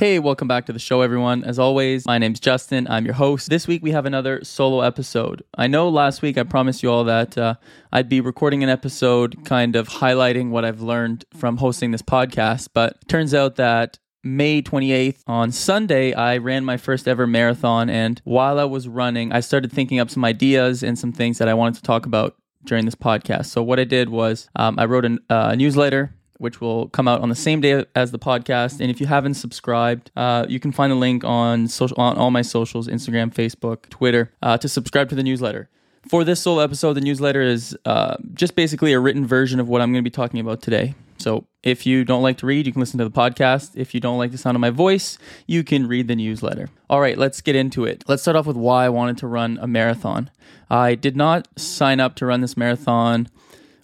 Hey, welcome back to the show, everyone. As always, my name's Justin. I'm your host. This week we have another solo episode. I know last week I promised you all that uh, I'd be recording an episode kind of highlighting what I've learned from hosting this podcast, but turns out that May 28th on Sunday, I ran my first ever marathon. And while I was running, I started thinking up some ideas and some things that I wanted to talk about during this podcast. So, what I did was um, I wrote a uh, newsletter which will come out on the same day as the podcast. And if you haven't subscribed, uh, you can find the link on social on all my socials: Instagram, Facebook, Twitter, uh, to subscribe to the newsletter. For this solo episode, the newsletter is uh, just basically a written version of what I'm going to be talking about today. So if you don't like to read, you can listen to the podcast. If you don't like the sound of my voice, you can read the newsletter. All right, let's get into it. Let's start off with why I wanted to run a marathon. I did not sign up to run this marathon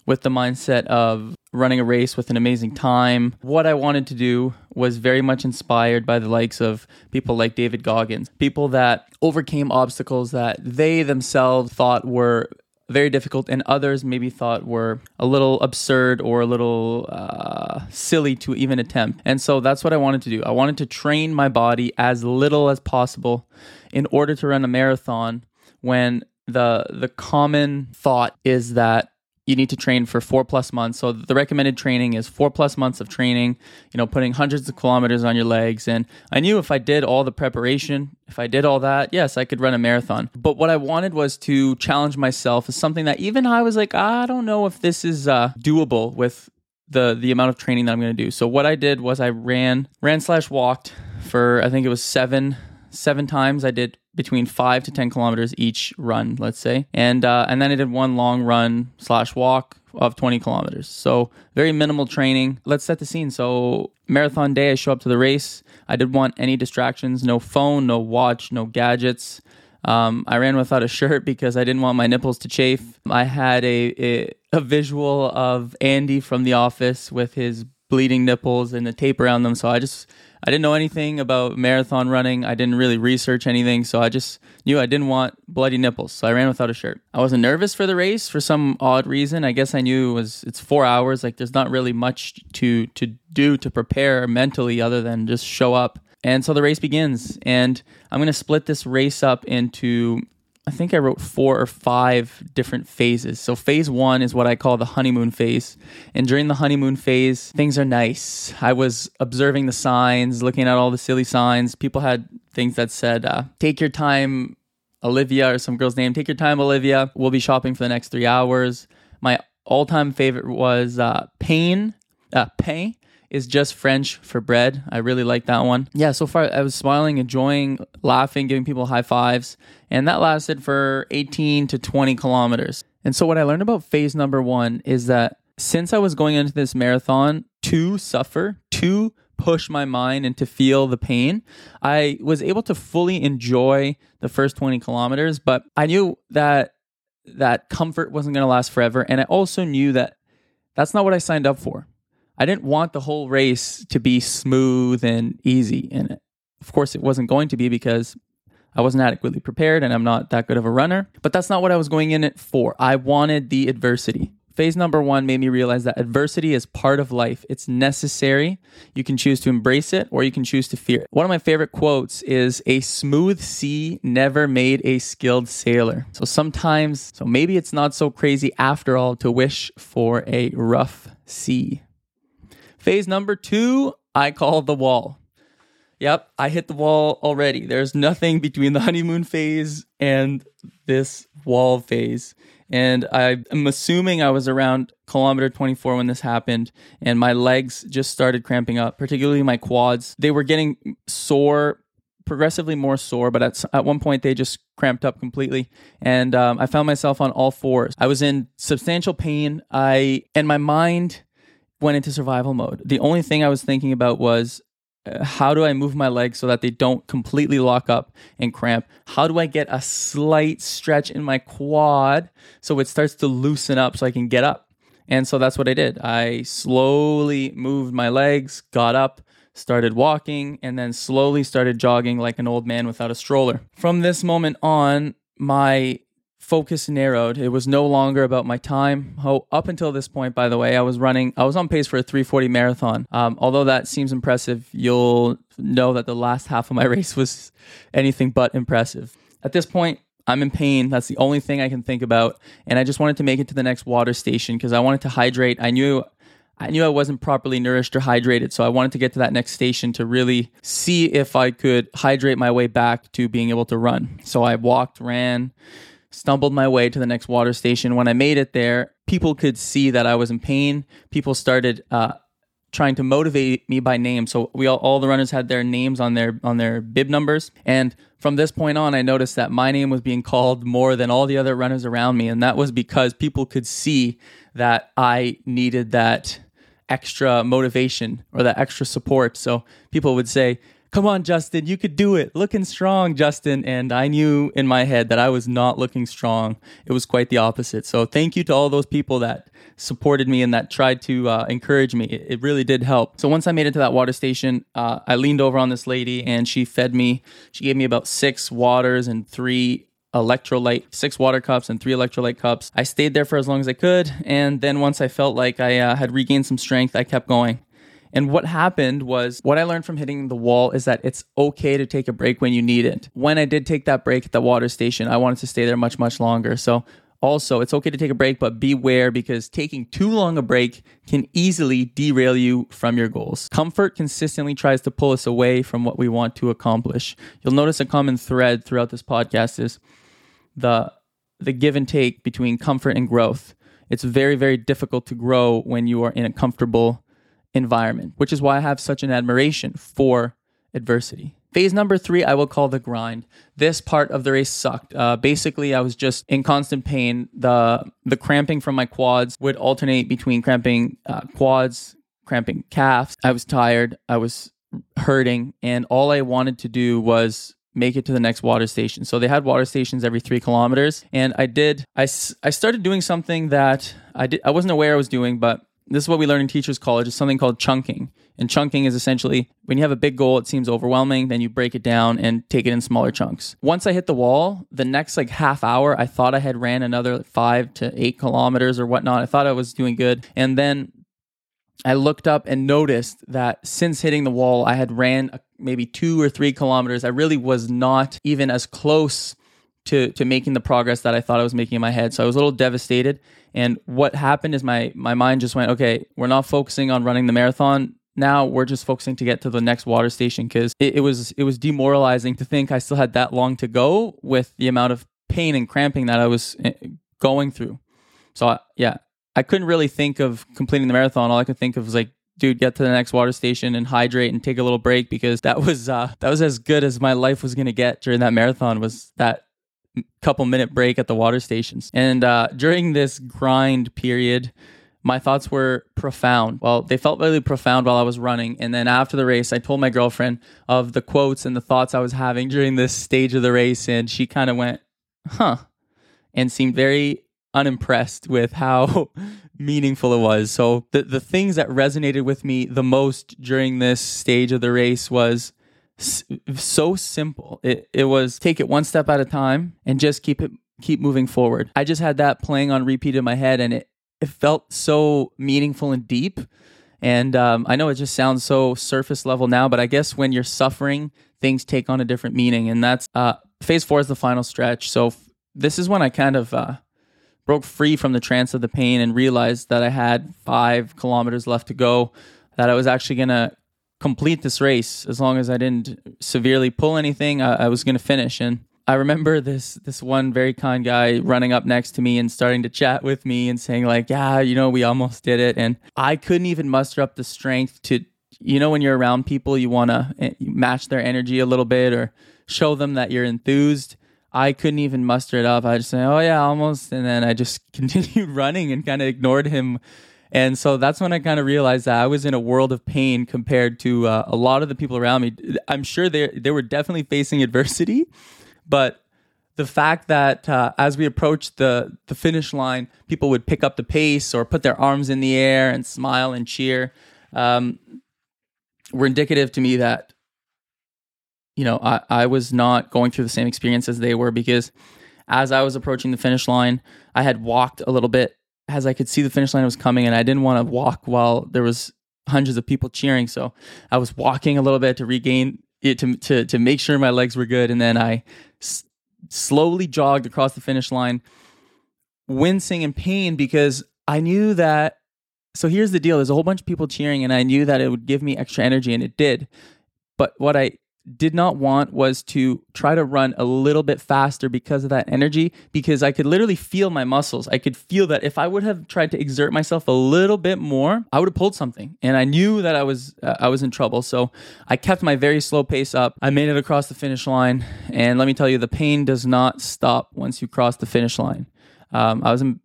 with the mindset of running a race with an amazing time. What I wanted to do was very much inspired by the likes of people like David Goggins, people that overcame obstacles that they themselves thought were very difficult and others maybe thought were a little absurd or a little uh, silly to even attempt. And so that's what I wanted to do. I wanted to train my body as little as possible in order to run a marathon when the the common thought is that you need to train for four plus months. So the recommended training is four plus months of training, you know, putting hundreds of kilometers on your legs. And I knew if I did all the preparation, if I did all that, yes, I could run a marathon. But what I wanted was to challenge myself as something that even I was like, I don't know if this is uh, doable with the the amount of training that I'm going to do. So what I did was I ran ran slash walked for I think it was seven seven times. I did between five to ten kilometers each run, let's say, and uh, and then I did one long run slash walk of 20 kilometers. So very minimal training. Let's set the scene. So marathon day, I show up to the race. I didn't want any distractions, no phone, no watch, no gadgets. Um, I ran without a shirt because I didn't want my nipples to chafe. I had a, a, a visual of Andy from The Office with his bleeding nipples and the tape around them. So I just I didn't know anything about marathon running. I didn't really research anything, so I just knew I didn't want bloody nipples. So I ran without a shirt. I wasn't nervous for the race for some odd reason. I guess I knew it was it's 4 hours, like there's not really much to to do to prepare mentally other than just show up. And so the race begins, and I'm going to split this race up into I think I wrote four or five different phases. So, phase one is what I call the honeymoon phase. And during the honeymoon phase, things are nice. I was observing the signs, looking at all the silly signs. People had things that said, uh, Take your time, Olivia, or some girl's name. Take your time, Olivia. We'll be shopping for the next three hours. My all time favorite was uh, Pain, uh, Pain is just French for bread. I really like that one. Yeah, so far I was smiling, enjoying, laughing, giving people high fives, and that lasted for 18 to 20 kilometers. And so what I learned about phase number one is that since I was going into this marathon to suffer, to push my mind and to feel the pain, I was able to fully enjoy the first 20 kilometers, but I knew that that comfort wasn't going to last forever. And I also knew that that's not what I signed up for. I didn't want the whole race to be smooth and easy. And of course, it wasn't going to be because I wasn't adequately prepared and I'm not that good of a runner. But that's not what I was going in it for. I wanted the adversity. Phase number one made me realize that adversity is part of life. It's necessary. You can choose to embrace it or you can choose to fear it. One of my favorite quotes is A smooth sea never made a skilled sailor. So sometimes, so maybe it's not so crazy after all to wish for a rough sea. Phase number two, I call the wall. Yep, I hit the wall already. There's nothing between the honeymoon phase and this wall phase. And I'm assuming I was around kilometer 24 when this happened, and my legs just started cramping up, particularly my quads. They were getting sore, progressively more sore, but at, at one point they just cramped up completely. And um, I found myself on all fours. I was in substantial pain. I, and my mind, went into survival mode. The only thing I was thinking about was uh, how do I move my legs so that they don't completely lock up and cramp? How do I get a slight stretch in my quad so it starts to loosen up so I can get up? And so that's what I did. I slowly moved my legs, got up, started walking, and then slowly started jogging like an old man without a stroller. From this moment on, my focus narrowed. It was no longer about my time. Oh, up until this point, by the way, I was running, I was on pace for a 340 marathon. Um, although that seems impressive, you'll know that the last half of my race was anything but impressive. At this point, I'm in pain. That's the only thing I can think about. And I just wanted to make it to the next water station because I wanted to hydrate. I knew I knew I wasn't properly nourished or hydrated, so I wanted to get to that next station to really see if I could hydrate my way back to being able to run. So I walked, ran, stumbled my way to the next water station. When I made it there, people could see that I was in pain. People started uh, trying to motivate me by name. So we all, all the runners had their names on their on their bib numbers, and from this point on, I noticed that my name was being called more than all the other runners around me, and that was because people could see that I needed that extra motivation or that extra support. So people would say, Come on, Justin, you could do it. Looking strong, Justin. And I knew in my head that I was not looking strong. It was quite the opposite. So thank you to all those people that supported me and that tried to uh, encourage me. It, it, really did help. So once I made it to that water station, uh, I leaned over on this lady and she fed me. She gave me about six waters and three electrolyte, six water cups and three electrolyte cups. I stayed there for as long as I could. And then once I felt like I uh, had regained some strength, I kept going. And what happened was what I learned from hitting the wall is that it's okay to take a break when you need it. When I did take that break at the water station, I wanted to stay there much, much longer. So also, it's okay to take a break, but beware because taking too long a break can easily derail you from your goals. Comfort consistently tries to pull us away from what we want to accomplish. You'll notice a common thread throughout this podcast is the the give and take between comfort and growth. It's very very difficult to grow when you are in a comfortable environment, which is why I have such an admiration for adversity. Phase number three, I will call the grind. This part of the race sucked. Uh, basically, I was just in constant pain. the The cramping from my quads would alternate between cramping uh, quads, cramping calves. I was tired. I was hurting, and all I wanted to do was make it to the next water station. So they had water stations every three kilometers, and I did. I I started doing something that I did. I wasn't aware I was doing, but this is what we learn in teachers college is something called chunking. And chunking is essentially when you have a big goal it seems overwhelming then you break it down and take it in smaller chunks. Once i hit the wall the next like half hour i thought i had ran another five to eight kilometers or whatnot. I thought i was doing good. And then i looked up and noticed that since hitting the wall i had ran uh, maybe two or three kilometers. I really was not even as close to to making the progress that I thought I was making in my head. So I was a little devastated. And what happened is my my mind just went, okay, we're not focusing on running the marathon. Now we're just focusing to get to the next water station because it, it was it was demoralizing to think I still had that long to go with the amount of pain and cramping that I was eh, going through. So I, yeah, I couldn't really think of completing the marathon. All I could think of was like, dude, get to the next water station and hydrate and take a little break because that was uh, that was as good as my life was gonna get during that marathon. Was that couple minute break at the water stations. And uh, during this grind period, my thoughts were profound. Well, they felt really profound while I was running. And then after the race, I told my girlfriend of the quotes and the thoughts I was having during this stage of the race. And she kind of went, huh, and seemed very unimpressed with how meaningful it was. So the, the things that resonated with me the most during this stage of the race was so simple. It it was take it one step at a time and just keep it keep moving forward. I just had that playing on repeat in my head, and it it felt so meaningful and deep. And um, I know it just sounds so surface level now, but I guess when you're suffering, things take on a different meaning, and that's uh, phase four is the final stretch. So f- this is when I kind of uh, broke free from the trance of the pain and realized that I had five kilometers left to go. That I was actually gonna complete this race as long as I didn't severely pull anything. I, I was going to finish. And I remember this this one very kind guy running up next to me and starting to chat with me and saying like, "Yeah, you know, we almost did it." And I couldn't even muster up the strength to, you know, when you're around people, you want to eh, match their energy a little bit or show them that you're enthused. I couldn't even muster it up. I just say, "Oh yeah, almost," and then I just continued running and kind of ignored him and so that's when I kind of realized that I was in a world of pain compared to uh, a lot of the people around me. I'm sure they they were definitely facing adversity, but the fact that uh, as we approached the the finish line, people would pick up the pace or put their arms in the air and smile and cheer um, were indicative to me that you know I, I was not going through the same experience as they were because as I was approaching the finish line, I had walked a little bit as I could see the finish line was coming, and I didn't want to walk while there was hundreds of people cheering. So I was walking a little bit to regain it to to to make sure my legs were good, and then I s- slowly jogged across the finish line, wincing in pain because I knew that. So here's the deal: there's a whole bunch of people cheering, and I knew that it would give me extra energy, and it did. But what I did not want was to try to run a little bit faster because of that energy because I could literally feel my muscles. I could feel that if I would have tried to exert myself a little bit more, I would have pulled something. And I knew that I was uh, I was in trouble. So I kept my very slow pace up. I made it across the finish line, and let me tell you the pain does not stop once you cross the finish line. Um, I was in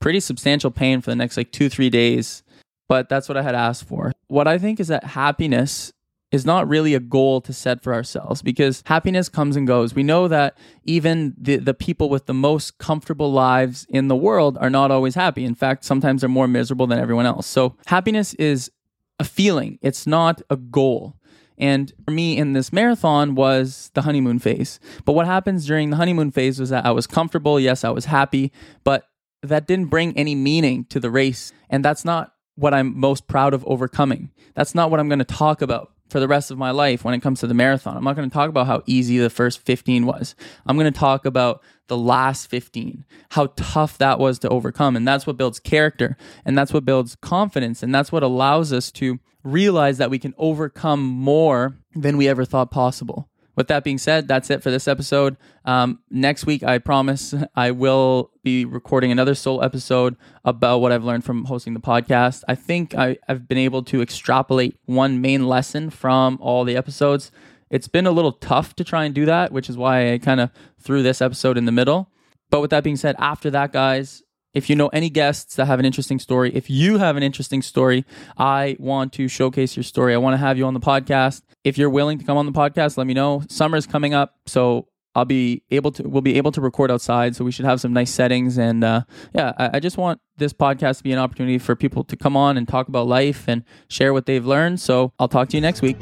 pretty substantial pain for the next like 2-3 days, but that's what I had asked for. What I think is that happiness is not really a goal to set for ourselves because happiness comes and goes. We know that even the, the people with the most comfortable lives in the world are not always happy. In fact, sometimes they're more miserable than everyone else. So happiness is a feeling, it's not a goal. And for me in this marathon was the honeymoon phase. But what happens during the honeymoon phase was that I was comfortable. Yes, I was happy, but that didn't bring any meaning to the race. And that's not what I'm most proud of overcoming. That's not what I'm going to talk about for the rest of my life when it comes to the marathon. I'm not going to talk about how easy the first 15 was. I'm going to talk about the last 15, how tough that was to overcome. And that's what builds character and that's what builds confidence. And that's what allows us to realize that we can overcome more than we ever thought possible with that being said, that's it for this episode. Um, next week, I promise I will be recording another solo episode about what I've learned from hosting the podcast. I think I, I've been able to extrapolate one main lesson from all the episodes. It's been a little tough to try and do that, which is why I kind of threw this episode in the middle. But with that being said, after that, guys, if you know any guests that have an interesting story, if you have an interesting story, I want to showcase your story. I want to have you on the podcast. If you're willing to come on the podcast, let me know. Summer's coming up, so I'll be able to. We'll be able to record outside, so we should have some nice settings. And uh, yeah, I, I just want this podcast to be an opportunity for people to come on and talk about life and share what they've learned. So I'll talk to you next week.